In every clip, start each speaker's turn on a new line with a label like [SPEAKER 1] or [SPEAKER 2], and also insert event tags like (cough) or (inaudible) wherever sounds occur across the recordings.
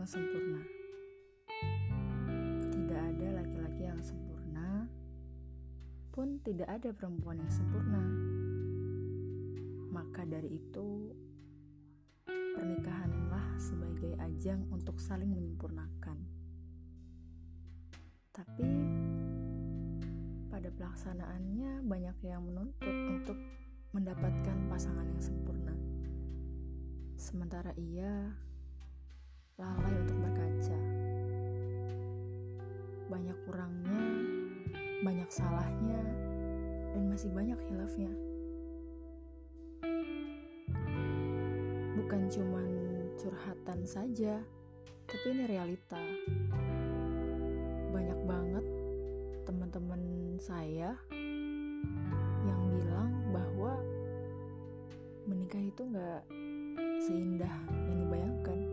[SPEAKER 1] yang sempurna. Tidak ada laki-laki yang sempurna, pun tidak ada perempuan yang sempurna. Maka dari itu, pernikahanlah sebagai ajang untuk saling menyempurnakan. Tapi pada pelaksanaannya banyak yang menuntut untuk mendapatkan pasangan yang sempurna. Sementara ia lalai untuk berkaca. Banyak kurangnya, banyak salahnya, dan masih banyak hilafnya. Bukan cuman curhatan saja, tapi ini realita. Banyak banget teman-teman saya yang bilang bahwa menikah itu nggak seindah yang dibayangkan.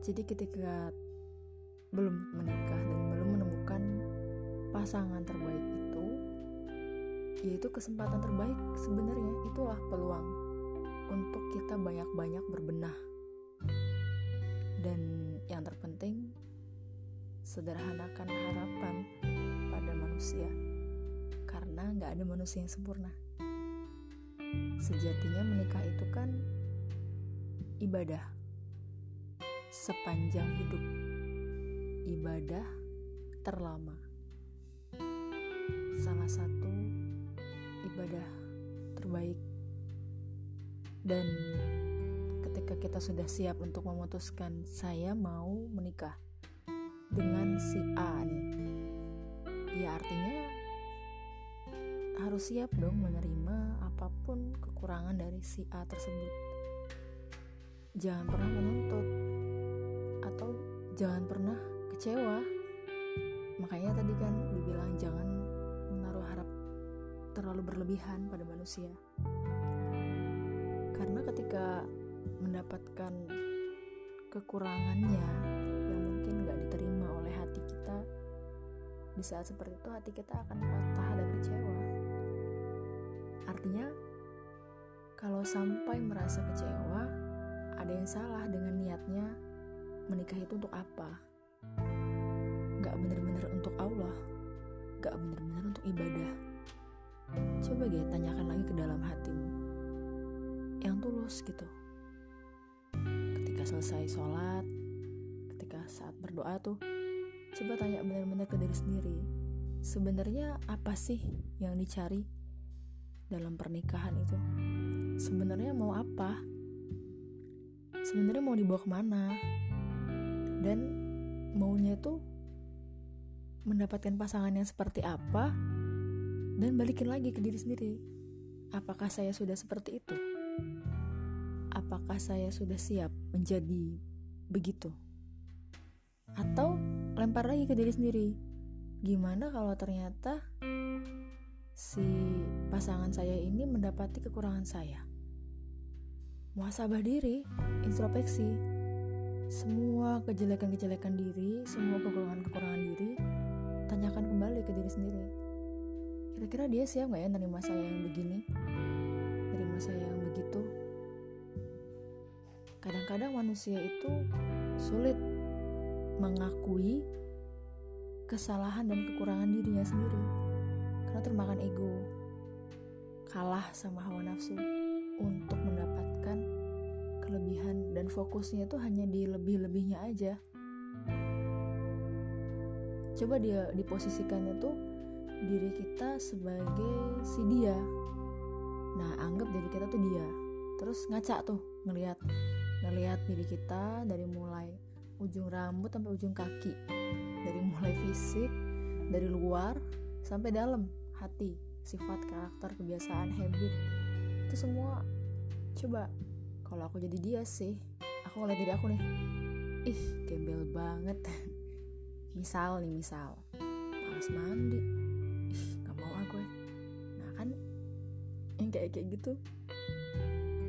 [SPEAKER 1] Jadi ketika belum menikah dan belum menemukan pasangan terbaik itu, yaitu kesempatan terbaik sebenarnya itulah peluang untuk kita banyak-banyak berbenah. Dan yang terpenting, sederhanakan harapan pada manusia, karena nggak ada manusia yang sempurna. Sejatinya menikah itu kan ibadah sepanjang hidup. Ibadah terlama. Salah satu ibadah terbaik. Dan ketika kita sudah siap untuk memutuskan saya mau menikah dengan si A nih. Ya artinya harus siap dong menerima apa pun kekurangan dari si A tersebut. Jangan pernah menuntut atau jangan pernah kecewa. Makanya tadi kan dibilang jangan menaruh harap terlalu berlebihan pada manusia. Karena ketika mendapatkan kekurangannya yang mungkin gak diterima oleh hati kita, di saat seperti itu hati kita akan patah dan kecewa. Artinya, kalau sampai merasa kecewa, ada yang salah dengan niatnya menikah itu untuk apa? Gak bener-bener untuk Allah, gak bener-bener untuk ibadah. Coba gue tanyakan lagi ke dalam hatimu. Yang tulus gitu. Ketika selesai sholat, ketika saat berdoa tuh, coba tanya benar-benar ke diri sendiri. Sebenarnya apa sih yang dicari dalam pernikahan itu? Sebenarnya mau apa? Sebenarnya mau dibawa ke mana? Dan maunya itu mendapatkan pasangan yang seperti apa? Dan balikin lagi ke diri sendiri. Apakah saya sudah seperti itu? Apakah saya sudah siap menjadi begitu? Atau lempar lagi ke diri sendiri. Gimana kalau ternyata si pasangan saya ini mendapati kekurangan saya? Muhasabah diri, introspeksi, semua kejelekan-kejelekan diri, semua kekurangan-kekurangan diri, tanyakan kembali ke diri sendiri. Kira-kira dia siap gak ya nerima saya yang begini? Nerima saya yang begitu? Kadang-kadang manusia itu sulit mengakui kesalahan dan kekurangan dirinya sendiri karena termakan ego kalah sama hawa nafsu untuk mendapatkan kelebihan dan fokusnya itu hanya di lebih-lebihnya aja. Coba dia diposisikan itu diri kita sebagai si dia. Nah anggap diri kita tuh dia. Terus ngaca tuh ngelihat ngelihat diri kita dari mulai ujung rambut sampai ujung kaki. Dari mulai fisik dari luar sampai dalam hati. Sifat karakter kebiasaan habit. Itu semua coba kalau aku jadi dia sih aku ngeliat diri aku nih ih gembel banget. (laughs) Misal nih misal. Males mandi. Ih gak mau aku ya. Nah kan yang kayak kayak gitu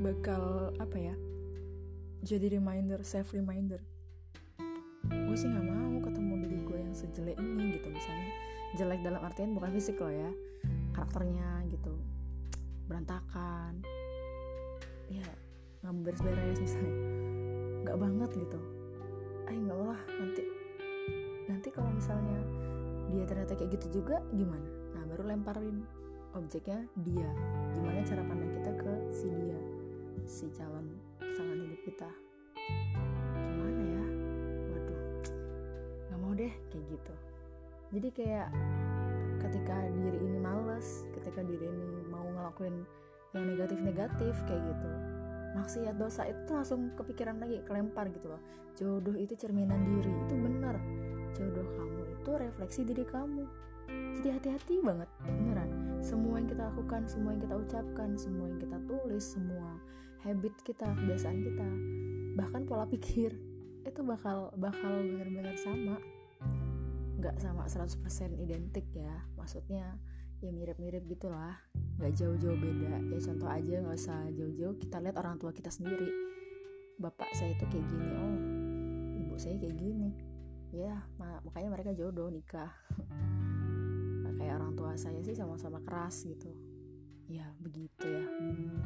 [SPEAKER 1] bakal apa ya jadi reminder self reminder. Gue sih nggak mau ketemu diri gue yang sejelek ini gitu. Misalnya jelek dalam artian bukan fisik loh ya karakternya gitu berantakan. Ya nggak beres-beres misalnya. Nggak banget gitu. Ah nggak lah nanti. Nanti kalau misalnya dia ternyata kayak gitu juga gimana? Nah baru lemparin objeknya dia. Gimana cara pandang kita ke si dia si calon pasangan hidup kita? Gimana ya? Waduh nggak mau deh kayak gitu. Jadi kayak ketika diri ini males ketika diri ini mau ngelakuin yang negatif-negatif kayak gitu maksiat dosa itu langsung kepikiran lagi kelempar gitu loh. Jodoh itu cerminan diri itu bener jodoh kamu itu refleksi diri kamu. Jadi hati-hati banget beneran. Semua yang kita lakukan semua yang kita ucapkan semua yang kita tulis semua habit kita kebiasaan kita bahkan pola pikir itu bakal bakal bener-bener sama. Nggak sama 100% identik ya. Maksudnya ya mirip-mirip gitulah nggak jauh-jauh beda. Ya contoh aja nggak usah jauh-jauh. Kita lihat orang tua kita sendiri. Bapak saya itu kayak gini oh ibu saya kayak gini. Ya makanya mereka jodoh nikah. (laughs) Nah, kayak orang tua saya sih sama-sama keras gitu. Ya begitu ya. Hmm,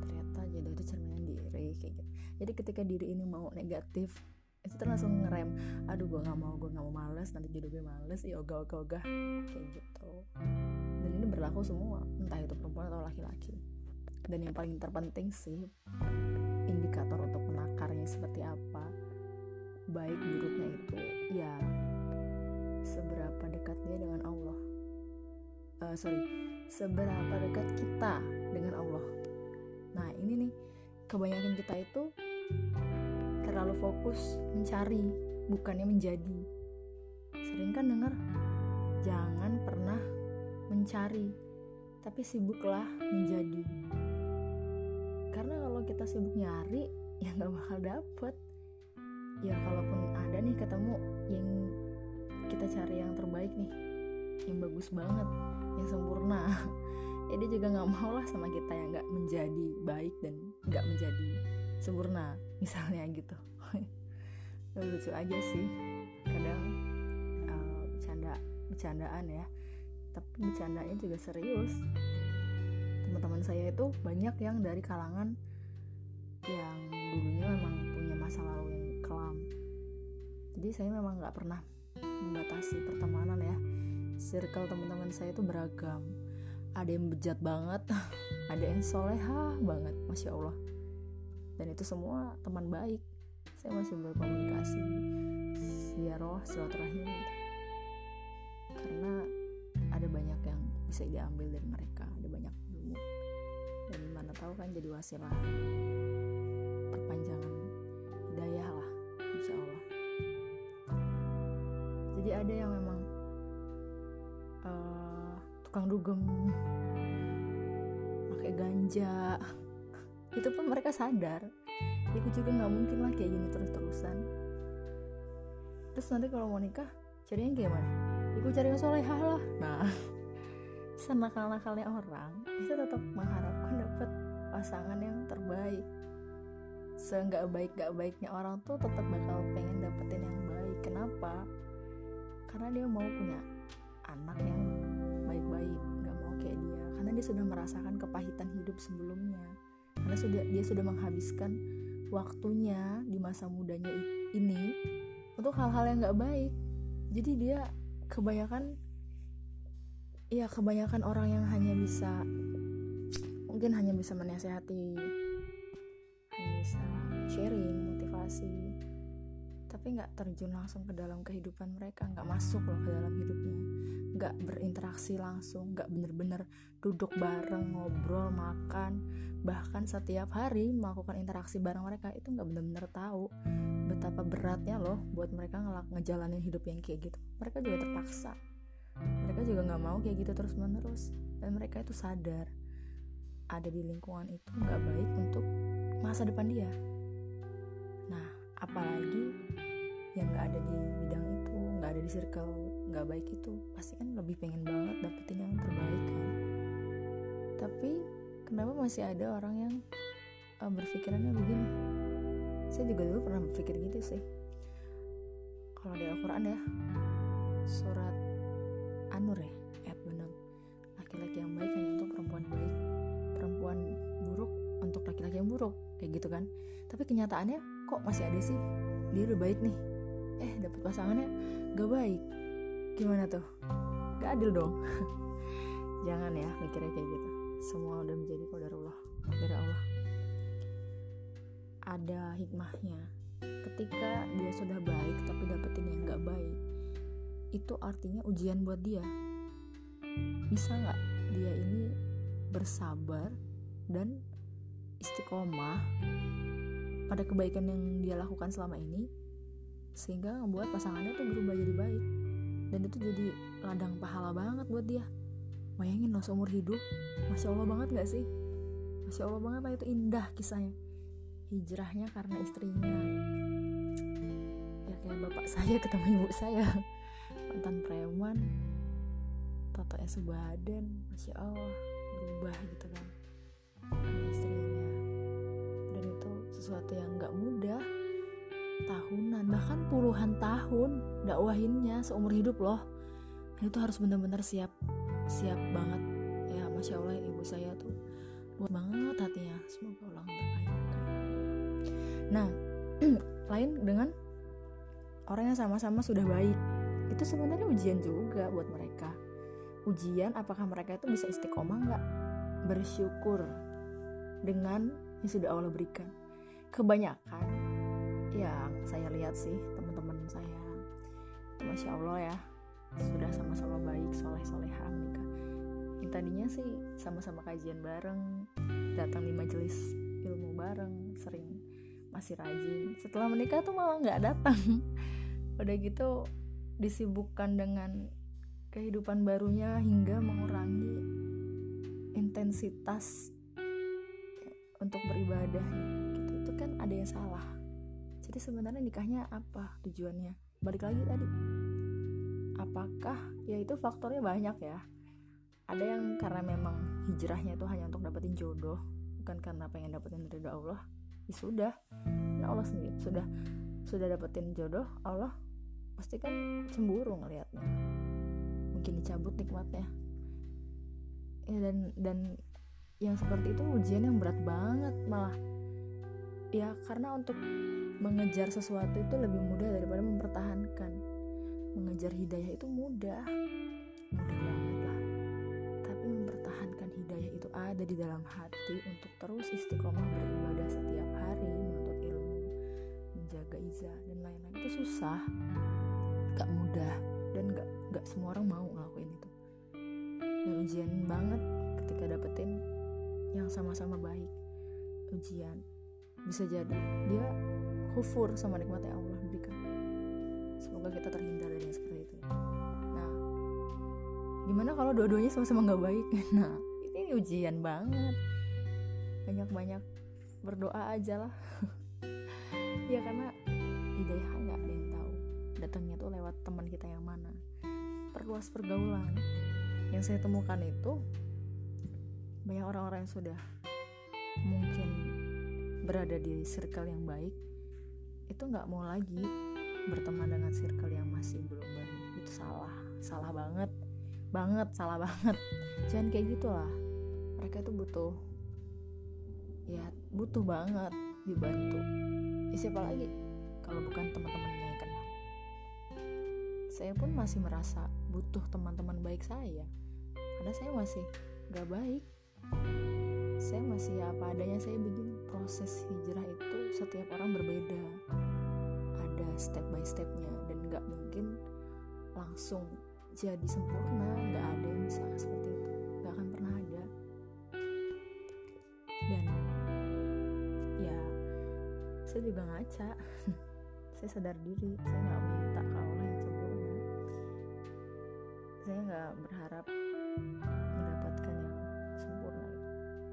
[SPEAKER 1] ternyata jodoh itu cerminan diri kayak gitu. Jadi ketika diri ini mau negatif itu tuh langsung ngerem. Aduh gue nggak mau gue nggak mau males nanti jodoh gue males. Ya ogah ogah ogah kayak gitu berlaku semua entah itu perempuan atau laki-laki. Dan yang paling terpenting sih indikator untuk menakarnya seperti apa baik buruknya itu ya seberapa dekat dia dengan Allah. Uh, sorry seberapa dekat kita dengan Allah. Nah ini nih kebanyakan kita itu terlalu fokus mencari bukannya menjadi. Sering kan dengar jangan pernah mencari tapi sibuklah menjadi. Karena kalau kita sibuk nyari (laughs) ya nggak bakal dapet. Ya kalaupun ada nih ketemu yang kita cari yang terbaik nih yang bagus banget yang sempurna. (laughs) Ya dia juga nggak mau lah sama kita yang nggak menjadi baik dan nggak menjadi sempurna misalnya gitu. (laughs) Lucu aja sih kadang uh, bercanda bercandaan ya tapi bercandanya juga serius. Teman-teman saya itu banyak yang dari kalangan yang dulunya memang punya masa lalu yang kelam. Jadi saya memang nggak pernah membatasi pertemanan ya. Circle teman-teman saya itu beragam. Ada yang bejat banget (laughs) ada yang soleha banget masya allah. Dan itu semua teman baik. Saya masih berkomunikasi. Siaroh silaturahim. Karena bisa diambil dari mereka. Ada banyak ilmu. Dan mana tahu kan jadi wasilah perpanjangan hidayah lah insya Allah jadi ada yang memang uh, tukang dugem pakai ganja. (laughs) Itu pun mereka sadar. Ya juga nggak mungkin lah kayak gini terus-terusan. Terus nanti kalau mau nikah carinya gimana? Aku cari yang solehah lah. Nah (laughs) senakal-nakalnya orang itu tetap mengharapkan dapat pasangan yang terbaik. Seenggak baik gak baiknya orang tuh tetap bakal pengen dapetin yang baik. Kenapa? Karena dia mau punya anak yang baik-baik gak mau kayak dia. Karena dia sudah merasakan kepahitan hidup sebelumnya. Karena sudah dia sudah menghabiskan waktunya di masa mudanya ini untuk hal-hal yang gak baik. Jadi dia kebanyakan ya kebanyakan orang yang hanya bisa mungkin hanya bisa menasehati hanya bisa sharing motivasi tapi nggak terjun langsung ke dalam kehidupan mereka nggak masuk loh ke dalam hidupnya. Nggak berinteraksi langsung nggak bener-bener duduk bareng ngobrol makan. Bahkan setiap hari melakukan interaksi bareng mereka itu nggak bener-bener tahu betapa beratnya loh buat mereka ngejalanin hidup yang kayak gitu. Mereka juga terpaksa mereka juga nggak mau kayak gitu terus menerus dan mereka itu sadar ada di lingkungan itu nggak baik untuk masa depan dia. Nah apalagi yang nggak ada di bidang itu nggak ada di circle nggak baik itu pasti kan lebih pengen banget dapetin yang terbaik kan. Tapi kenapa masih ada orang yang uh, berpikirannya begini? Saya juga dulu pernah berpikir gitu sih. Kalau di Al-Quran ya surat An-Nur ya? Ayat 6 laki-laki yang baik hanya untuk perempuan baik perempuan buruk untuk laki-laki yang buruk kayak gitu kan. Tapi kenyataannya kok masih ada sih? Dia udah baik nih. Eh dapat pasangannya gak baik. Gimana tuh? Gak adil dong. (laughs) Jangan ya mikirnya kayak gitu. Semua udah menjadi kodarullah dari Allah. Ada hikmahnya. Ketika dia sudah baik tapi dapetin yang gak baik itu artinya ujian buat dia. Bisa nggak dia ini bersabar dan istiqomah pada kebaikan yang dia lakukan selama ini sehingga membuat pasangannya tuh berubah jadi baik. Dan itu jadi ladang pahala banget buat dia. Bayangin loh seumur hidup masya allah banget gak sih? Masya allah banget lah itu indah kisahnya. Hijrahnya karena istrinya. Ya kayak bapak saya ketemu ibu saya mantan preman tatanya sebadan masya allah berubah gitu kan karena istrinya. Dan itu sesuatu yang gak mudah tahunan bahkan puluhan tahun dakwahinnya seumur hidup loh. Dan itu harus benar-benar siap siap banget. Ya masya allah ibu saya tuh luar banget hatinya. Semoga Allah berkahi nah (clears throat) lain dengan orang yang sama-sama sudah baik itu sebenarnya ujian juga buat mereka. Ujian apakah mereka itu bisa istiqomah nggak? Bersyukur dengan yang sudah Allah berikan. Kebanyakan yang saya lihat sih teman-teman saya. Masya Allah ya sudah sama-sama baik soleh soleha menikah yang tadinya sih sama-sama kajian bareng datang di majelis ilmu bareng sering masih rajin. Setelah menikah tuh malah nggak datang. (laughs) Udah gitu disibukkan dengan kehidupan barunya hingga mengurangi intensitas untuk beribadah. Gitu. Itu kan ada yang salah. Jadi sebenarnya nikahnya apa tujuannya? Balik lagi tadi. Apakah ya itu faktornya banyak ya. Ada yang karena memang hijrahnya itu hanya untuk dapetin jodoh bukan karena pengen dapetin ridho Allah. Ya sudah. Nah Allah sendiri. Sudah sudah dapetin jodoh Allah pasti kan cemburu ngelihatnya. Mungkin dicabut nikmatnya. Ya dan dan yang seperti itu ujian yang berat banget malah. Ya karena untuk mengejar sesuatu itu lebih mudah daripada mempertahankan. Mengejar hidayah itu mudah. Mudah banget lah. Tapi mempertahankan hidayah itu ada di dalam hati untuk terus istiqomah beribadah setiap hari menuntut ilmu menjaga izah dan lain-lain. Itu susah gak mudah dan gak, gak semua orang mau ngelakuin itu. Dan ujian banget ketika dapetin yang sama-sama baik. Ujian. Bisa jadi dia kufur sama nikmatnya Allah berikan. Semoga kita terhindar dari yang seperti itu. Nah gimana kalau dua-duanya sama-sama nggak baik? (laughs) Nah ini ujian banget. Banyak-banyak berdoa aja lah. (laughs) Ya karena kita yang mana. Perluas pergaulan. Yang saya temukan itu banyak orang-orang yang sudah mungkin berada di circle yang baik itu nggak mau lagi berteman dengan circle yang masih belum baik. Itu salah salah banget banget salah banget. Jangan kayak gitulah. Mereka itu butuh ya butuh banget dibantu. Ya, siapa lagi? Kalau bukan teman-temannya saya pun masih merasa butuh teman-teman baik saya. Karena saya masih gak baik. Saya masih ya apa adanya saya begini proses hijrah itu setiap orang berbeda. Ada step by stepnya dan gak mungkin langsung jadi sempurna. Gak ada yang bisa seperti itu. Gak akan pernah ada. Dan ya saya juga ngaca. (laughs) Saya sadar diri. Saya nggak minta sempurna saya nggak berharap mendapatkan yang sempurna itu.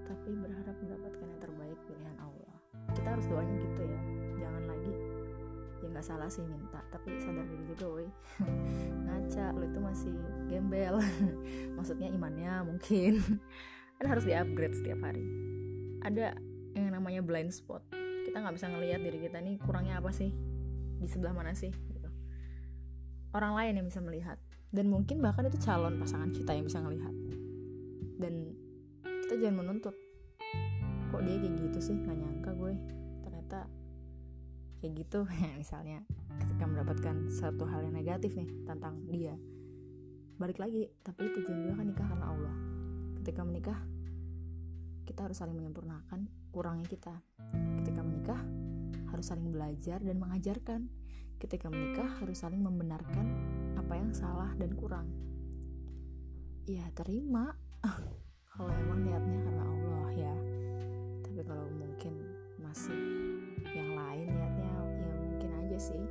[SPEAKER 1] Tapi berharap mendapatkan yang terbaik pilihan Allah. Kita harus doanya gitu ya. Jangan lagi ya nggak salah sih minta tapi sadar diri juga woi. (laughs) Ngaca lo itu masih gembel. (laughs) Maksudnya imannya mungkin. (laughs) Kan harus di upgrade setiap hari. Ada yang namanya blind spot. Kita nggak bisa ngelihat diri kita nih kurangnya apa sih? Di sebelah mana sih? Gitu. Orang lain yang bisa melihat dan mungkin bahkan itu calon pasangan kita yang bisa ngelihat. Dan kita jangan menuntut kok dia kayak gitu sih? Nggak nyangka gue. Ternyata kayak gitu (laughs) misalnya. Ketika mendapatkan satu hal yang negatif nih tentang dia. Balik lagi tapi tujuan juga kan nikah karena Allah. Ketika menikah kita harus saling menyempurnakan kurangnya kita. Ketika menikah harus saling belajar dan mengajarkan. Ketika menikah harus saling membenarkan apa yang salah dan kurang. Ya terima. (laughs) Kalau emang niatnya karena Allah ya. Tapi kalau mungkin masih yang lain niatnya ya mungkin aja sih.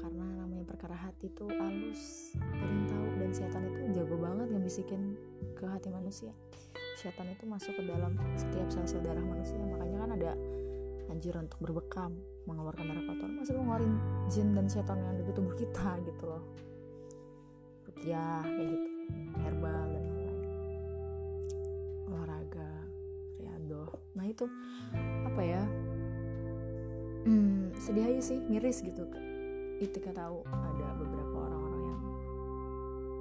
[SPEAKER 1] Karena namanya perkara hati tuh halus paling tahu dan setan itu jago banget ngebisikin ke hati manusia. Setan itu masuk ke dalam setiap sel-sel darah manusia. Makanya kan ada anjuran untuk berbekam mengeluarkan darah kotor. Masa lu ngeluarin jin dan setan yang ada di tubuh kita (laughs) gitu loh. Ya kayak gitu. Herbal dan lain-lain. Olahraga riado. Nah itu apa ya? Hmm, sedih aja sih miris gitu. Ketika tahu ada beberapa orang-orang yang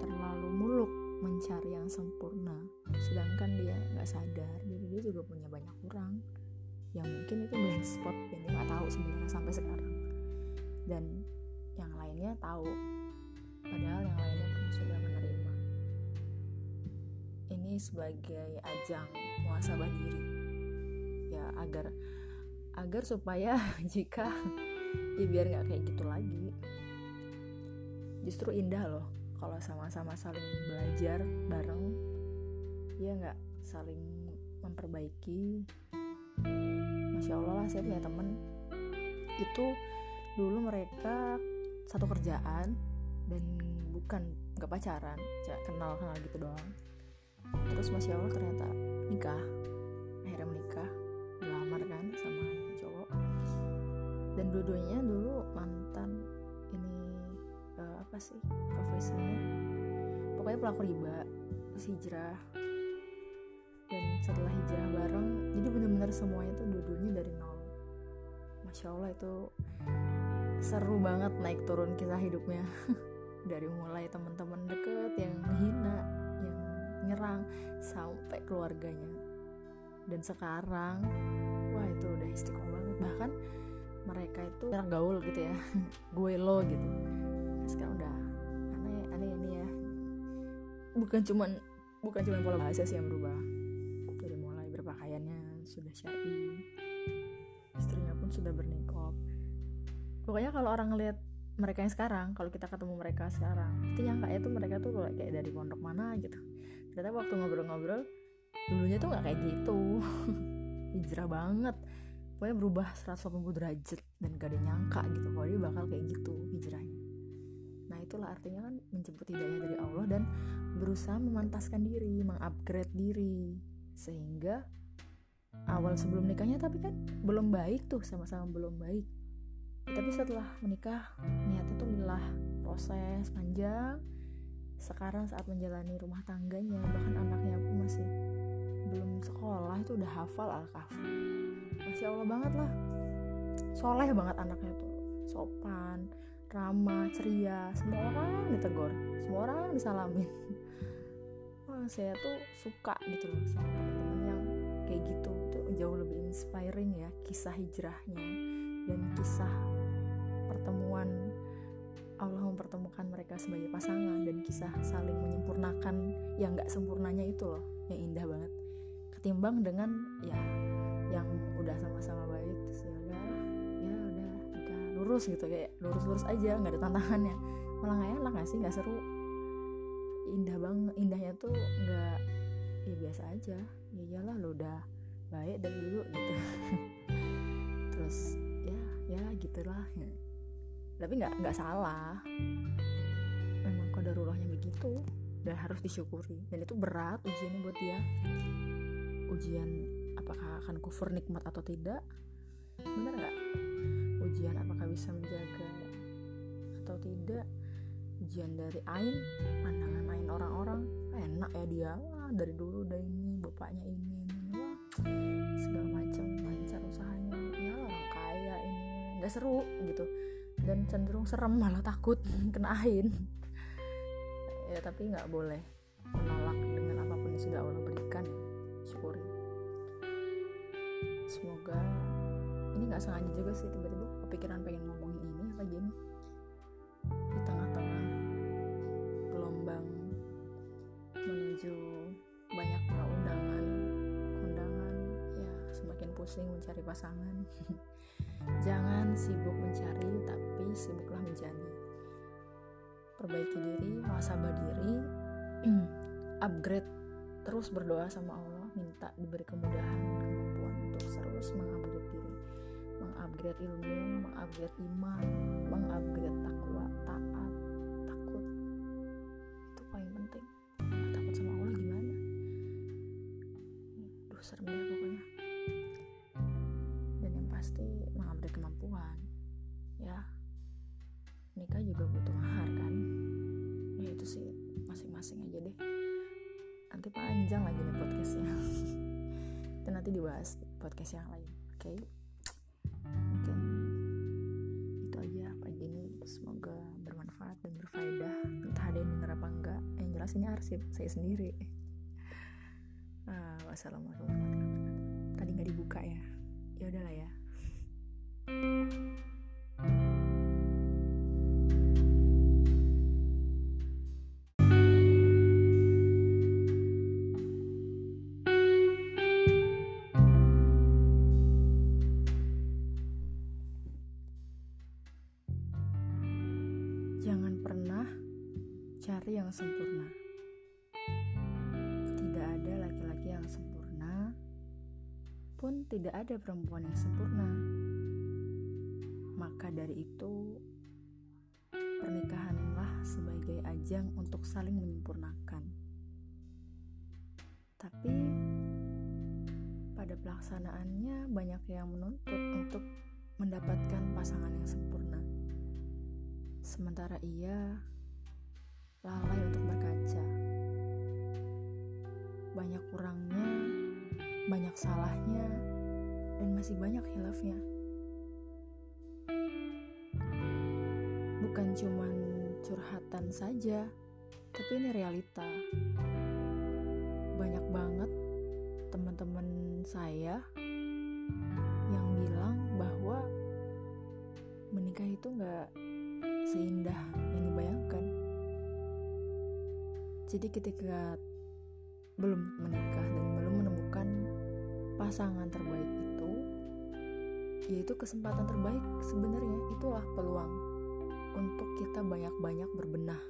[SPEAKER 1] terlalu muluk mencari yang sempurna sedangkan dia nggak sadar diri dia juga punya banyak kurang yang mungkin itu blank spot yang dia nggak tahu sebenarnya sampai sekarang. Dan yang lainnya tahu padahal yang lainnya pun sudah menerima. Ini sebagai ajang muasabah diri. Ya agar agar supaya (laughs) jika ya biar nggak kayak gitu lagi. Justru indah loh kalau sama-sama saling belajar bareng ya nggak saling memperbaiki masya allah lah saya punya temen. Itu dulu mereka satu kerjaan dan bukan nggak pacaran kenal kenal gitu doang. Terus masya allah ternyata nikah akhirnya menikah dilamar kan sama cowok. Dan dua-duanya dulu mantan ini uh, apa sih profesinya? Pokoknya pelaku riba terus hijrah. Dan setelah hijrah bareng jadi bener-bener semuanya tuh dua-duanya dari nol. Masya allah itu seru banget naik turun kisah hidupnya. (laughs) Dari mulai teman-teman deket yang menghina yang nyerang sampai keluarganya. Dan sekarang wah itu udah istiqomah banget. Bahkan mereka itu gaul gitu ya (laughs) gue lo gitu. Sekarang udah aneh aneh ini ya. Bukan cuman bukan cuma pola bahasa sih yang berubah sudah syar'i istrinya pun sudah bernikop. Pokoknya kalau orang ngeliat mereka yang sekarang kalau kita ketemu mereka sekarang itu nyangka itu mereka tuh kayak dari pondok mana gitu. Ternyata waktu ngobrol-ngobrol dulunya tuh nggak kayak gitu. (laughs) Hijrah banget. Pokoknya berubah 180 derajat dan gak ada nyangka gitu kalau dia bakal kayak gitu hijrahnya. Nah itulah artinya kan menjemput hidayah dari Allah dan berusaha memantaskan diri mengupgrade diri. Sehingga awal sebelum nikahnya tapi kan belum baik tuh sama-sama belum baik. Ya, tapi setelah menikah niatnya tuh lillah proses panjang. Sekarang saat menjalani rumah tangganya bahkan anaknya pun masih belum sekolah itu udah hafal al-kahfi masya allah banget lah. Soleh banget anaknya tuh. Sopan ramah ceria. Semua orang ditegur semua orang disalamin. (laughs) Wah saya tuh suka gitu loh sama teman-teman yang kayak gitu. itu jauh lebih inspiring ya kisah hijrahnya dan kisah pertemuan. Allah mempertemukan mereka sebagai pasangan dan kisah saling menyempurnakan yang gak sempurnanya itu loh yang indah banget. Ketimbang dengan ya yang udah sama-sama baik terus ya udah ya udah nikah lurus gitu kayak lurus-lurus aja nggak ada tantangannya. Malah nggak enak gak sih nggak seru. Indah banget indahnya tuh nggak ya biasa aja. Ya iyalah lo udah baik dari dulu gitu. (laughs) Terus ya ya gitulah. Tapi nggak nggak salah. Memang kodarullahnya begitu dan harus disyukuri. Dan itu berat ujiannya buat dia. Ujian apakah akan kufur nikmat atau tidak bener nggak? Ujian apakah bisa menjaga atau tidak? Ujian dari ain pandangan ain orang-orang enak ya dia. Wah dari dulu udah ini bapaknya ini segala macam lancar usahanya. Ya orang kaya ini nggak seru gitu. Dan cenderung serem malah takut (laughs) kena ain. Ya tapi nggak boleh menolak dengan apa pun yang sudah Allah berikan. Syukuri. Semoga ini nggak sengaja juga sih tiba-tiba kepikiran pengen ngomongin ini apa gini. Di tengah-tengah gelombang menuju pusing mencari pasangan. (laughs) Jangan sibuk mencari tapi sibuklah menjadi. Perbaiki diri muasabah diri. (clears throat) Upgrade terus berdoa sama Allah. Minta diberi kemudahan dan kemampuan untuk terus mengupgrade diri. Mengupgrade ilmu mengupgrade iman mengupgrade takwa taat juga butuh mahar kan? Ya itu sih masing-masing aja deh. Nanti panjang lagi nih podcastnya. (laughs) Itu nanti dibahas di podcast yang lain oke? Okay? mungkin itu aja. Pagi ini semoga bermanfaat dan berfaedah. Entah ada yang denger apa enggak. Yang jelas ini arsip saya sendiri. (laughs) Ah, wassalamualaikum warahmatullahi wabarakatuh. Tadi nggak dibuka ya? Ya udahlah ya. Jangan yang sempurna. Tidak ada laki-laki yang sempurna, pun tidak ada perempuan yang sempurna. Maka dari itu, pernikahanlah sebagai ajang untuk saling menyempurnakan. Tapi pada pelaksanaannya banyak yang menuntut untuk mendapatkan pasangan yang sempurna. Sementara ia lalai untuk berkaca. Banyak kurangnya, banyak salahnya, dan masih banyak hilafnya. Bukan cuman curhatan saja, tapi ini realita. Banyak banget teman-teman saya yang bilang bahwa menikah itu nggak seindah yang dibayangkan. Jadi ketika belum menikah dan belum menemukan pasangan terbaik itu, yaitu kesempatan terbaik sebenarnya itulah peluang untuk kita banyak-banyak berbenah.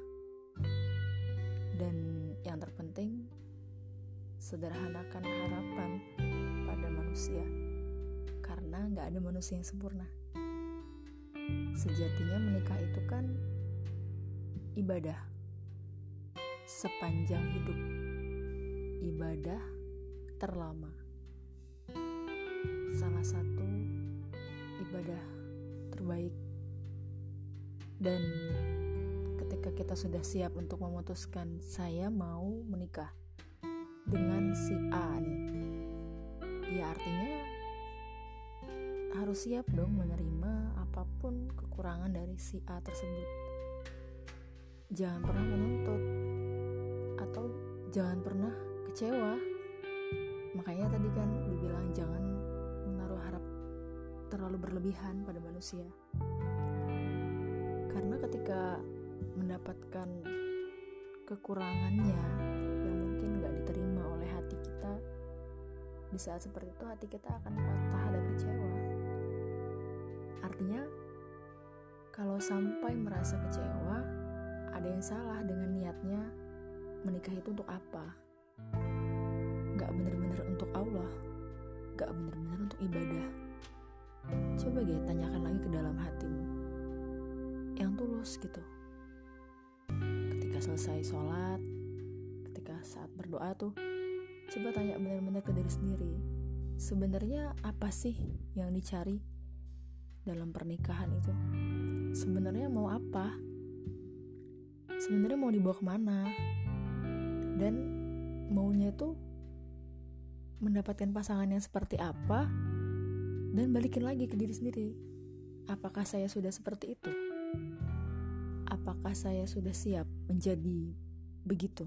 [SPEAKER 1] Dan yang terpenting, sederhanakan harapan pada manusia, karena nggak ada manusia yang sempurna. Sejatinya menikah itu kan ibadah sepanjang hidup. Ibadah terlama. Salah satu ibadah terbaik. Dan ketika kita sudah siap untuk memutuskan saya mau menikah dengan si A nih. Ya artinya harus siap dong menerima apa pun kekurangan dari si A tersebut. Jangan pernah menuntut atau jangan pernah kecewa. Makanya tadi kan dibilang jangan menaruh harap terlalu berlebihan pada manusia. Karena ketika mendapatkan kekurangannya yang mungkin gak diterima oleh hati kita, di saat seperti itu hati kita akan patah dan kecewa. Artinya, kalau sampai merasa kecewa, ada yang salah dengan niatnya menikah itu untuk apa? Gak bener-bener untuk Allah, gak bener-bener untuk ibadah. Coba gue tanyakan lagi ke dalam hatimu, yang tulus gitu. Ketika selesai sholat, ketika saat berdoa tuh, coba tanya benar-benar ke diri sendiri. Sebenarnya apa sih yang dicari dalam pernikahan itu? Sebenarnya mau apa? Sebenarnya mau dibawa ke mana? Dan maunya itu mendapatkan pasangan yang seperti apa? Dan balikin lagi ke diri sendiri. Apakah saya sudah seperti itu? Apakah saya sudah siap menjadi begitu?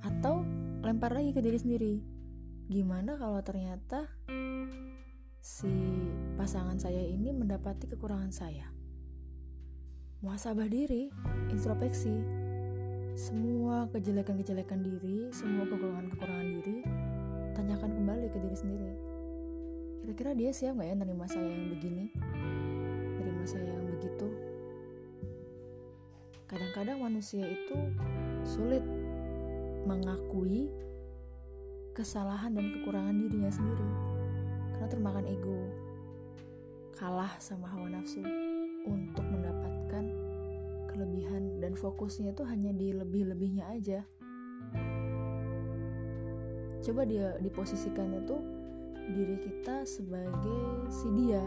[SPEAKER 1] Atau lempar lagi ke diri sendiri. Gimana kalau ternyata si pasangan saya ini mendapati kekurangan saya. Muhasabah diri, introspeksi, semua kejelekan-kejelekan diri, semua kekurangan-kekurangan diri, tanyakan kembali ke diri sendiri. Kira-kira dia siap nggak ya nerima saya yang begini? Nerima saya yang begitu? Kadang-kadang manusia itu sulit mengakui kesalahan dan kekurangan dirinya sendiri karena termakan ego kalah sama hawa nafsu untuk kelebihan dan fokusnya itu hanya di lebih-lebihnya aja. Coba dia diposisikan itu diri kita sebagai si dia.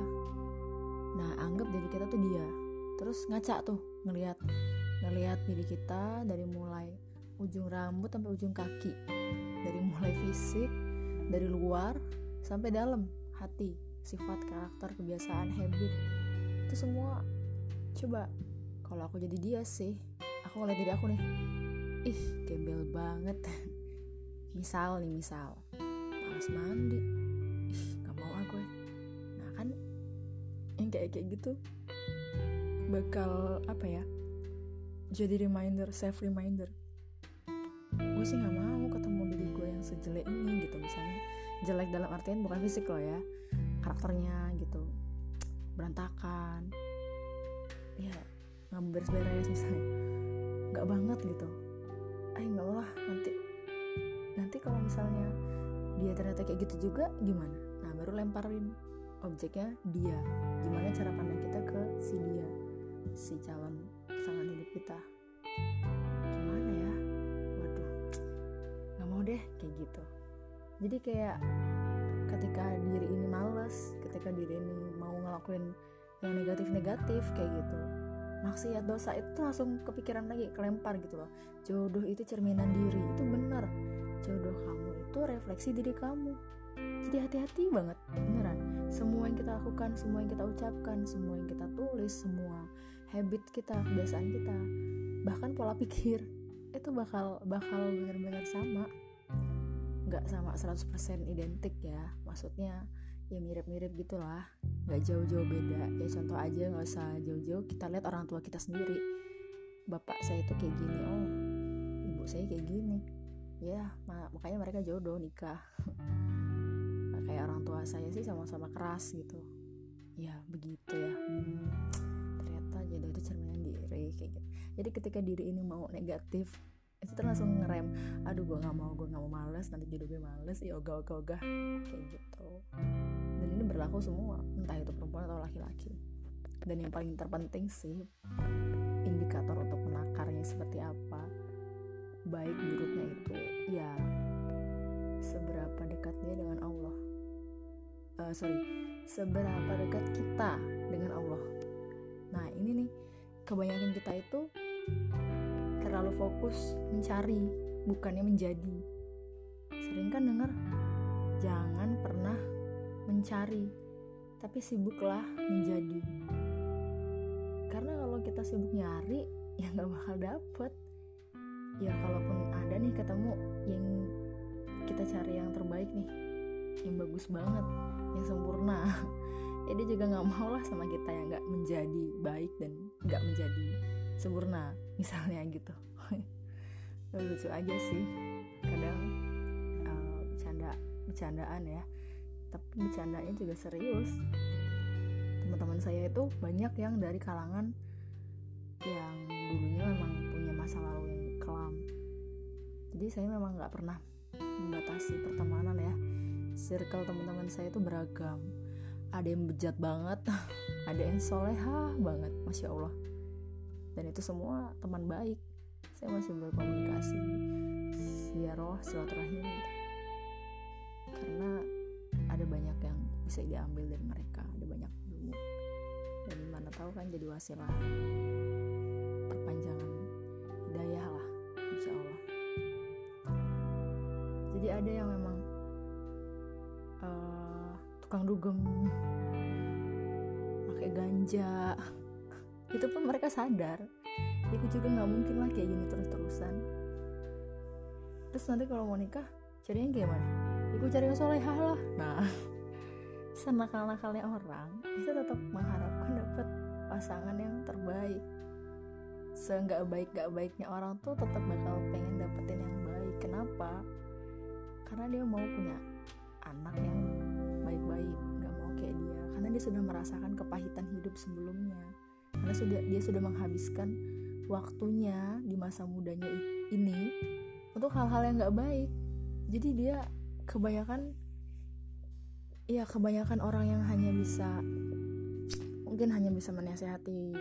[SPEAKER 1] Nah anggap diri kita tuh dia. Terus ngaca tuh ngelihat ngelihat diri kita dari mulai ujung rambut sampai ujung kaki. Dari mulai fisik dari luar sampai dalam hati sifat karakter kebiasaan habit. Itu semua coba kalau aku jadi dia sih aku ngeliat diri aku nih ih gembel banget. Misal nih misal males mandi. Ih gak mau aku ya nah kan yang kayak kayak gitu bakal apa ya jadi reminder self reminder. Gue sih nggak mau ketemu diri gue yang sejelek ini gitu misalnya. Jelek dalam artian bukan fisik loh ya karakternya gitu berantakan. Ya nggak beres-beres misalnya nggak banget gitu. Eh nggak lah nanti. Nanti kalau misalnya dia ternyata kayak gitu juga gimana? Nah baru lemparin objeknya dia. Gimana cara pandang kita ke si dia si calon pasangan hidup kita? Deh kayak gitu. Jadi kayak ketika diri ini males ketika diri ini mau ngelakuin yang negatif-negatif kayak gitu maksiat dosa itu langsung kepikiran lagi kelempar gitu loh. Jodoh itu cerminan diri itu bener jodoh kamu itu refleksi diri kamu. Jadi hati-hati banget beneran. Semua yang kita lakukan semua yang kita ucapkan semua yang kita tulis semua habit kita kebiasaan kita bahkan pola pikir itu bakal bakal benar-benar sama. Nggak sama 100% identik ya maksudnya ya mirip-mirip gitulah. Nggak jauh-jauh beda. Ya contoh aja nggak usah jauh-jauh kita lihat orang tua kita sendiri. Bapak saya itu kayak gini oh ibu saya kayak gini. Ya makanya mereka jodoh nikah. (laughs) Kayak orang tua saya sih sama-sama keras gitu. Ya begitu ya. Hmm, ternyata jodoh itu cerminan diri kayak gitu. Jadi ketika diri ini mau negatif itu tuh langsung ngerem. Aduh gue nggak mau gue nggak mau males nanti jodoh gue males ya ogah ogah ogah kayak gitu. Dan ini berlaku semua entah itu perempuan atau laki-laki. Dan yang paling terpenting sih indikator untuk menakarnya seperti apa baik buruknya itu ya seberapa dekat dia dengan Allah. Uh, sorry seberapa dekat kita dengan Allah. Nah ini nih kebanyakan kita itu terlalu fokus mencari bukannya menjadi. Sering kan dengar jangan pernah mencari tapi sibuklah menjadi. Karena kalau kita sibuk nyari (laughs) ya nggak bakal dapet. Ya kalaupun ada nih ketemu yang kita cari yang terbaik nih yang bagus banget yang sempurna (laughs) ya dia juga nggak mau lah sama kita yang nggak menjadi baik dan nggak menjadi sempurna misalnya gitu. (laughs) Lucu aja sih. Kadang uh, bercanda bercandaan ya. Tapi bercandanya juga serius. Teman-teman saya itu banyak yang dari kalangan yang dulunya memang punya masa lalu yang kelam. Jadi saya memang nggak pernah membatasi pertemanan ya. Circle teman-teman saya itu beragam. Ada yang bejat banget (laughs) ada yang soleha banget masya allah dan itu semua teman baik. Saya masih berkomunikasi siaroh silaturahim. Karena ada banyak yang bisa diambil dari mereka ada banyak ilmu. Dan mana tahu kan jadi wasilah perpanjangan hidayah lah insya Allah jadi ada yang memang uh, tukang dugem pakai ganja itu pun mereka sadar. Ya aku juga nggak mungkin lah kayak gini terus-terusan. Terus nanti kalau mau nikah cari yang gimana? Ya cari yang solehah lah. Nah (laughs) senakal-nakalnya orang itu tetap mengharapkan dapat pasangan yang terbaik. Seenggak baik gak baiknya orang tuh tetap bakal pengen dapetin yang baik. Kenapa? Karena dia mau punya anak yang baik-baik nggak mau kayak dia. Karena dia sudah merasakan kepahitan hidup sebelumnya karena sudah dia sudah menghabiskan waktunya di masa mudanya ini untuk hal-hal yang nggak baik. Jadi dia kebanyakan ya kebanyakan orang yang hanya bisa mungkin hanya bisa menasehati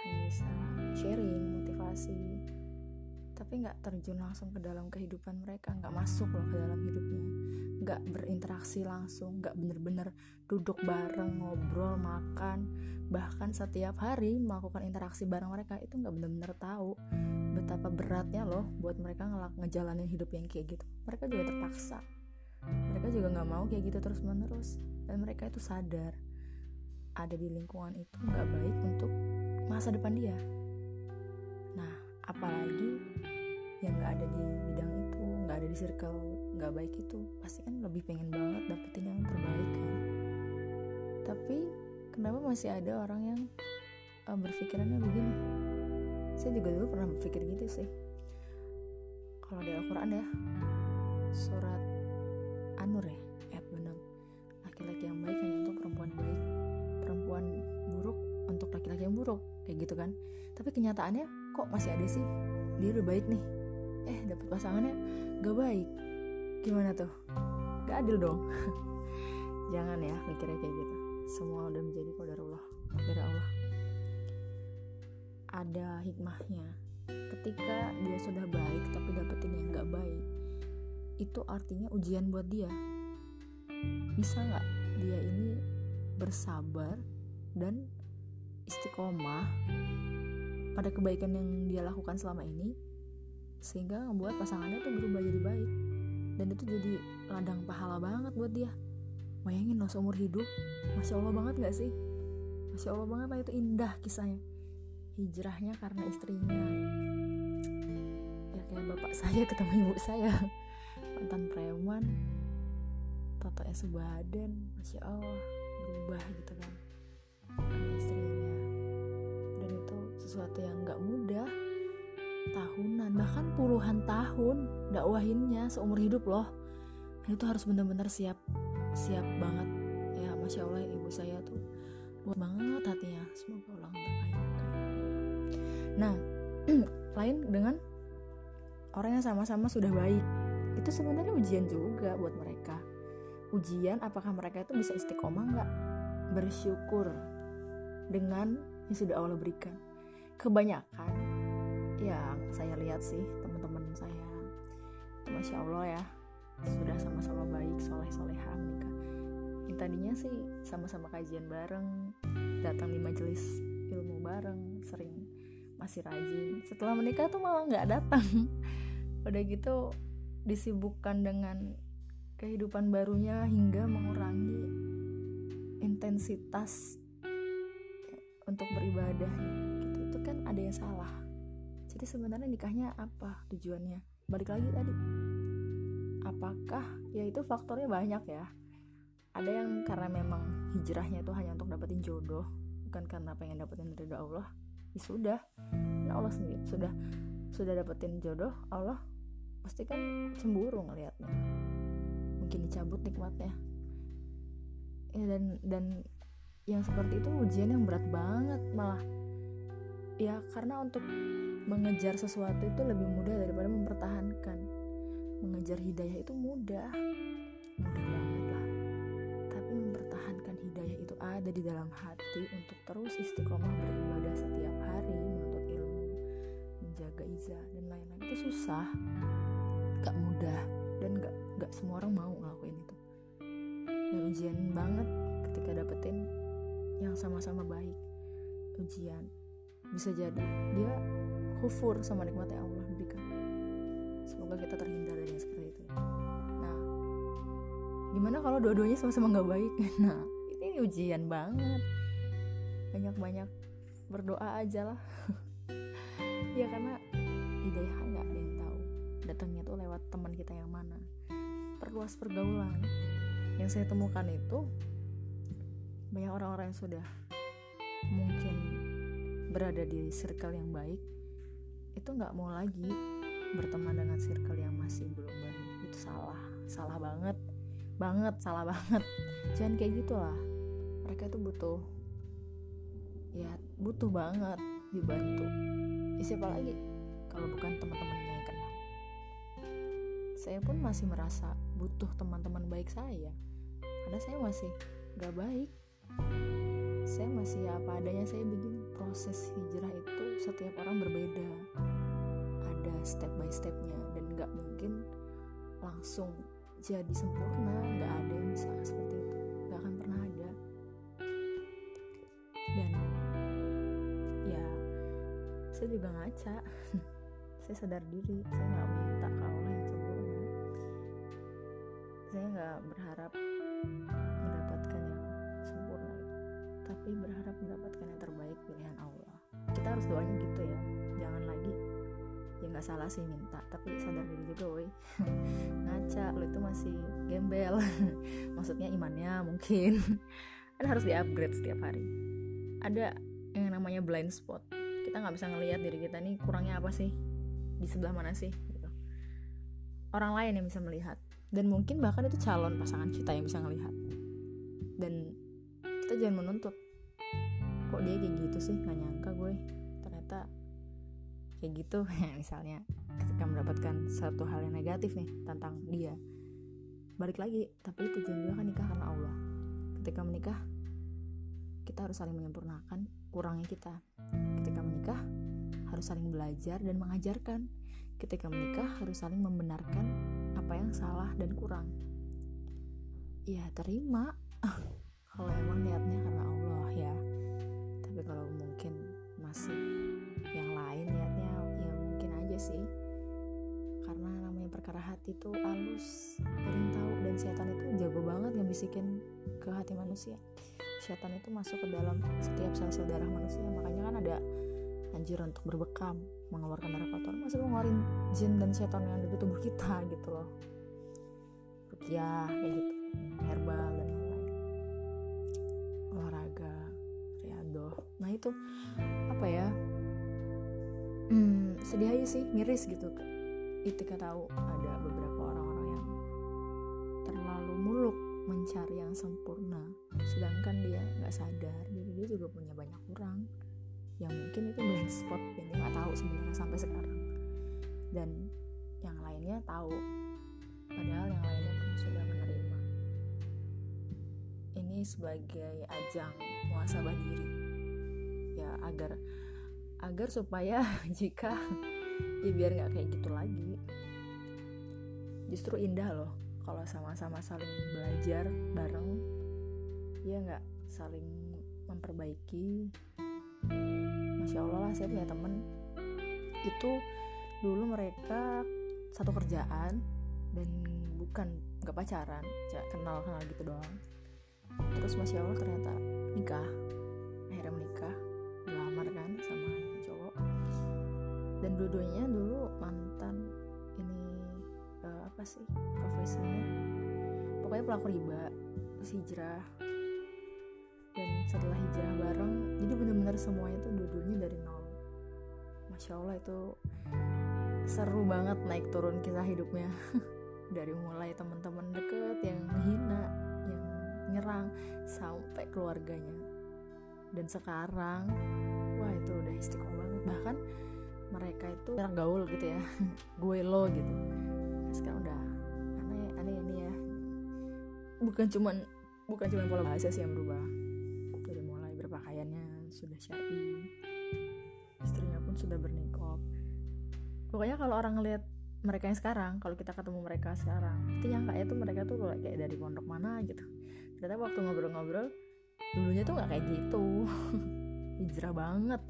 [SPEAKER 1] hanya bisa sharing motivasi tapi nggak terjun langsung ke dalam kehidupan mereka nggak masuk loh ke dalam hidupnya nggak berinteraksi langsung nggak bener-bener duduk bareng ngobrol makan. Bahkan setiap hari melakukan interaksi bareng mereka itu nggak bener-bener tahu betapa beratnya loh buat mereka ngelak ngejalanin hidup yang kayak gitu. Mereka juga terpaksa. Mereka juga nggak mau kayak gitu terus menerus dan mereka itu sadar ada di lingkungan itu nggak baik untuk masa depan dia. Nah apalagi yang nggak ada di bidang itu nggak ada di circle nggak baik itu pasti kan lebih pengen banget dapetin yang terbaik kan. Tapi kenapa masih ada orang yang uh, berpikirannya begini? Saya juga dulu pernah berpikir gitu sih. Kalau di Al-Quran ya surat An-Nur ya ayat 6 laki-laki yang baik hanya untuk perempuan baik perempuan buruk untuk laki-laki yang buruk kayak gitu kan. Tapi kenyataannya kok masih ada sih? Dia udah baik nih. Eh dapat pasangannya gak baik gimana tuh? Gak adil dong. (laughs) Jangan ya mikirnya kayak gitu. Semua udah menjadi kodarullah dari Allah. Ada hikmahnya. Ketika dia sudah baik tapi dapetin yang gak baik itu artinya ujian buat dia. Bisa nggak dia ini bersabar dan istiqomah pada kebaikan yang dia lakukan selama ini sehingga membuat pasangannya tuh berubah jadi baik dan itu jadi ladang pahala banget buat dia. Bayangin loh seumur hidup masya allah banget gak sih? Masya allah banget lah itu indah kisahnya. Hijrahnya karena istrinya. Ya kayak bapak saya ketemu ibu saya. Mantan preman tatonya sebadan masya allah berubah gitu kan. Karena istrinya. Dan itu sesuatu yang gak mudah tahunan bahkan puluhan tahun dakwahinnya seumur hidup loh. Dan itu harus benar-benar siap siap banget. Ya masya allah ibu saya tuh buat banget hatinya. Semoga ulang berkahi nah (clears throat) lain dengan orang yang sama-sama sudah baik. Itu sebenarnya ujian juga buat mereka. Ujian apakah mereka itu bisa istiqomah nggak? Bersyukur dengan yang sudah Allah berikan. Kebanyakan yang saya lihat sih teman-teman saya. Masya Allah ya sudah sama-sama baik soleh soleha menikah yang tadinya sih sama-sama kajian bareng datang di majelis ilmu bareng sering masih rajin. Setelah menikah tuh malah nggak datang. (laughs) Udah gitu disibukkan dengan kehidupan barunya hingga mengurangi intensitas untuk beribadah. Gitu itu kan ada yang salah jadi sebenarnya nikahnya apa tujuannya? Balik lagi tadi. Apakah ya itu faktornya banyak ya. Ada yang karena memang hijrahnya itu hanya untuk dapetin jodoh bukan karena pengen dapetin ridho Allah ya sudah. Ya Allah sendiri sudah sudah dapetin jodoh Allah pasti kan cemburu ngelihatnya. Mungkin dicabut nikmatnya. Ya dan dan yang seperti itu ujian yang berat banget malah. Ya karena untuk mengejar sesuatu itu lebih mudah daripada mempertahankan. Mengejar hidayah itu mudah. Mudah banget lah. Tapi mempertahankan hidayah itu ada di dalam hati untuk terus istiqomah beribadah setiap hari menuntut ilmu menjaga izah dan lain-lain. Itu susah. Gak mudah. Dan gak, gak semua orang mau ngelakuin itu. Dan ujian banget ketika dapetin yang sama-sama baik. Ujian. Bisa jadi. Dia kufur sama nikmatnya Allah berikan. Semoga kita terhindar dari yang seperti itu. Nah gimana kalau dua-duanya sama-sama nggak baik? (laughs) Nah ini ujian banget. Banyak-banyak berdoa aja lah. (laughs) Ya karena hidayah nggak ada yang tahu datangnya tuh lewat teman kita yang mana. Perluas pergaulan. Yang saya temukan itu banyak orang-orang yang sudah mungkin berada di circle yang baik itu nggak mau lagi berteman dengan circle yang masih belum baik itu salah salah banget banget salah (laughs) banget. Jangan kayak gitulah. Mereka itu butuh ya butuh banget dibantu. Ya, siapa lagi? Kalau bukan teman-temannya yang kenal saya pun masih merasa butuh teman-teman baik saya. Karena saya masih gak baik. Saya masih apa adanya saya begini proses hijrah itu setiap orang berbeda. Ada step by stepnya dan gak mungkin langsung jadi sempurna. Gak ada yang bisa seperti itu. Gak akan pernah ada. Dan ya saya juga ngaca. (laughs) Saya sadar diri. Saya nggak minta ke Allah yang sempurna. Saya nggak berharap tapi berharap mendapatkan yang terbaik pilihan Allah. Kita harus doanya gitu ya. Jangan lagi ya nggak salah sih minta tapi sadar diri juga woi. (laughs) Ngaca lo itu masih gembel. (laughs) Maksudnya imannya mungkin. (laughs) Kan harus di-upgrade setiap hari. Ada yang namanya blind spot. Kita nggak bisa ngelihat diri kita nih kurangnya apa sih? Di sebelah mana sih? Gitu. Orang lain yang bisa melihat. Dan mungkin bahkan itu calon pasangan kita yang bisa ngelihat. Dan kita jangan menuntut kok dia kayak gitu sih? Nggak nyangka gue. Ternyata kayak gitu (laughs) misalnya ketika mendapatkan satu hal yang negatif nih tentang dia. Balik lagi tapi tujuan juga kan nikah karena Allah. Ketika menikah kita harus saling menyempurnakan kurangnya kita. Ketika menikah harus saling belajar dan mengajarkan. Ketika menikah harus saling membenarkan apa yang salah dan kurang. Ya terima. (laughs) Kalau emang niatnya karena Allah masih yang lain niatnya ya mungkin aja sih. Karena namanya perkara hati itu halus ada tahu. Dan setan itu jago banget ngebisikin ke hati manusia. Setan itu masuk ke dalam setiap sel-sel darah manusia. Makanya kan ada anjuran untuk berbekam mengeluarkan darah kotor. Masih mau ngeluarin jin dan setan yang ada di tubuh kita (laughs) gitu loh. Rukiah kayak gitu. Herbal dan lain-lain. Olahraga riado nah itu apa ya? Hmm, sedih aja sih miris gitu. Ketika tahu ada beberapa orang-orang yang terlalu muluk mencari yang sempurna sedangkan dia nggak sadar diri dia juga punya banyak kurang yang mungkin itu blind spot yang dia nggak tahu sebenarnya sampai sekarang. Dan yang lainnya tahu padahal yang lainnya pun sudah menerima. Ini sebagai ajang muasabah diri ya agar agar supaya (laughs) jika ya biar nggak kayak gitu lagi. Justru indah loh kalau sama-sama saling belajar bareng ya nggak saling memperbaiki. Masya allah lah saya punya temen. Itu dulu mereka satu kerjaan dan bukan nggak pacaran kenal kenal gitu doang. Terus masya allah ternyata nikah dua-duanya dulu mantan ini uh, apa sih profesinya pokoknya pelaku riba terus hijrah. Dan setelah hijrah bareng jadi benar-benar semuanya tuh dua-duanya dari nol. Masya allah itu seru banget naik turun kisah hidupnya. (laughs) Dari mulai teman-teman deket yang menghina yang nyerang sampai keluarganya. Dan sekarang wah itu udah istiqomah banget. Bahkan mereka itu yang gaul gitu ya. (laughs) Gue lo gitu. Sekarang udah aneh aneh ini ya. Bukan cuman bukan cuman pola bahasa sih yang berubah. Dari mulai berpakaiannya sudah syar'i istrinya pun sudah bernikop. Pokoknya kalau orang ngelihat mereka yang sekarang kalau kita ketemu mereka sekarang itu nyangka ya tuh mereka tuh kayak dari pondok mana gitu. Ternyata waktu ngobrol-ngobrol dulunya tuh nggak kayak gitu. (laughs) Hijrah banget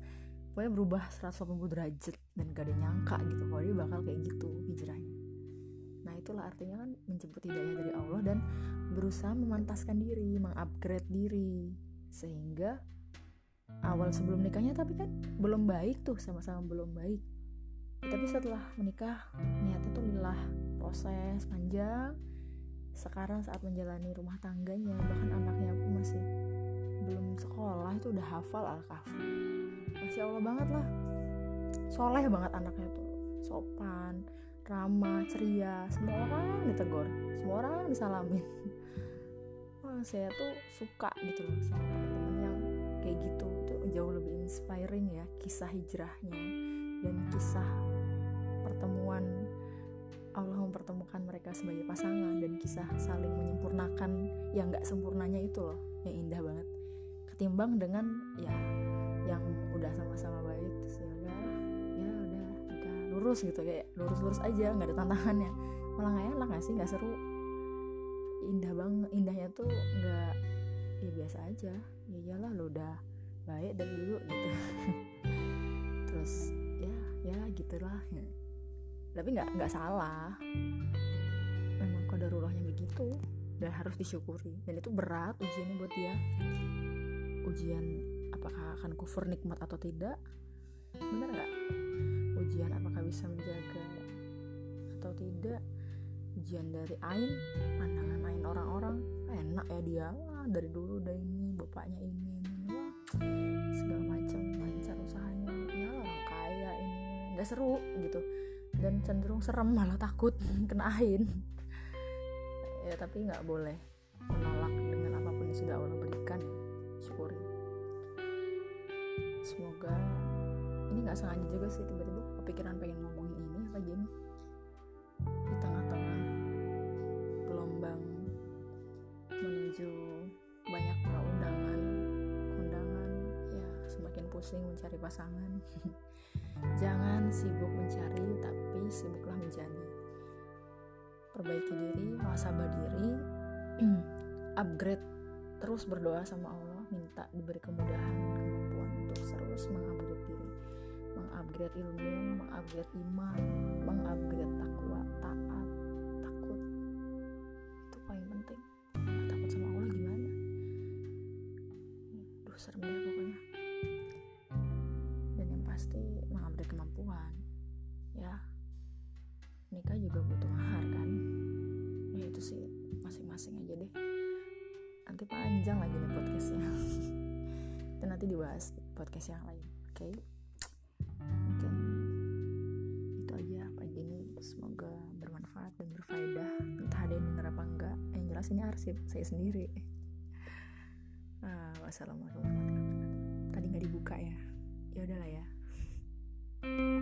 [SPEAKER 1] pokoknya berubah 180 derajat dan gak ada nyangka gitu kalau dia bakal kayak gitu hijrahnya. Nah itulah artinya kan menjemput hidayah dari Allah dan berusaha memantaskan diri mengupgrade diri. Sehingga awal sebelum nikahnya tapi kan belum baik tuh sama-sama belum baik. Tapi setelah menikah niatnya tuh lillah proses panjang. Sekarang saat menjalani rumah tangganya bahkan anaknya pun masih belum sekolah itu udah hafal al-kahfi. Masya allah banget lah. Soleh banget anaknya tuh. Sopan ramah ceria. Semua orang ditegur. Semua orang disalamin. (laughs) Wah, saya tuh suka gitu loh sama teman-teman yang kayak gitu. Itu jauh lebih inspiring ya kisah hijrahnya dan kisah pertemuan. Allah mempertemukan mereka sebagai pasangan dan kisah saling menyempurnakan yang gak sempurnanya itu loh yang indah banget ketimbang dengan ya yang udah sama-sama baik terus ya udah ya udah udah lurus gitu kayak lurus-lurus aja nggak ada tantangannya. Malah nggak enak gak sih? Nggak seru. Indah banget indahnya tuh nggak ya biasa aja. Ya iyalah lo udah baik dari dulu gitu. (laughs) Terus ya ya gitulah. Tapi nggak nggak salah. Memang kodarullahnya begitu dan harus disyukuri. Dan itu berat ujiannya buat dia ujian apakah akan kufur nikmat atau tidak bener nggak? Ujian apakah bisa menjaga atau tidak? Ujian dari ain pandangan ain orang-orang enak ya dia. Wah dari dulu udah ini bapaknya ini. Wah segala macam lancar usahanya. Ya orang kaya ini nggak seru gitu. Dan cenderung serem malah takut (laughs) kena ain. Ya tapi nggak boleh menolak dengan apa pun yang sudah Allah berikan. Syukuri nggak sengaja juga sih tiba-tiba kepikiran pengen ngomongin ini apa gini. Di tengah-tengah gelombang menuju banyak undangan kondangan ya semakin pusing mencari pasangan. (laughs) Jangan sibuk mencari tapi sibuklah menjadi. Perbaiki diri muasabah diri (clears throat) upgrade terus berdoa sama Allah minta diberi kemudahan kemampuan untuk terus diri mengupgrade ilmu mengupgrade iman mengupgrade takwa taat takut. Itu paling penting. Nggak takut sama Allah gimana? Duh serem deh pokoknya. Dan yang pasti mengupgrade kemampuan. Ya nikah juga butuh mahar kan? Ya itu sih masing-masing aja deh. Nanti panjang lagi nih podcastnya. (laughs) Itu nanti dibahas di podcast yang lain oke? okay? dan berfaedah entah ada yang denger apa enggak. Yang jelas ini arsip saya sendiri. Ah, wassalamualaikum warahmatullahi wabarakatuh. Tadi nggak dibuka ya? Ya udahlah ya. thank you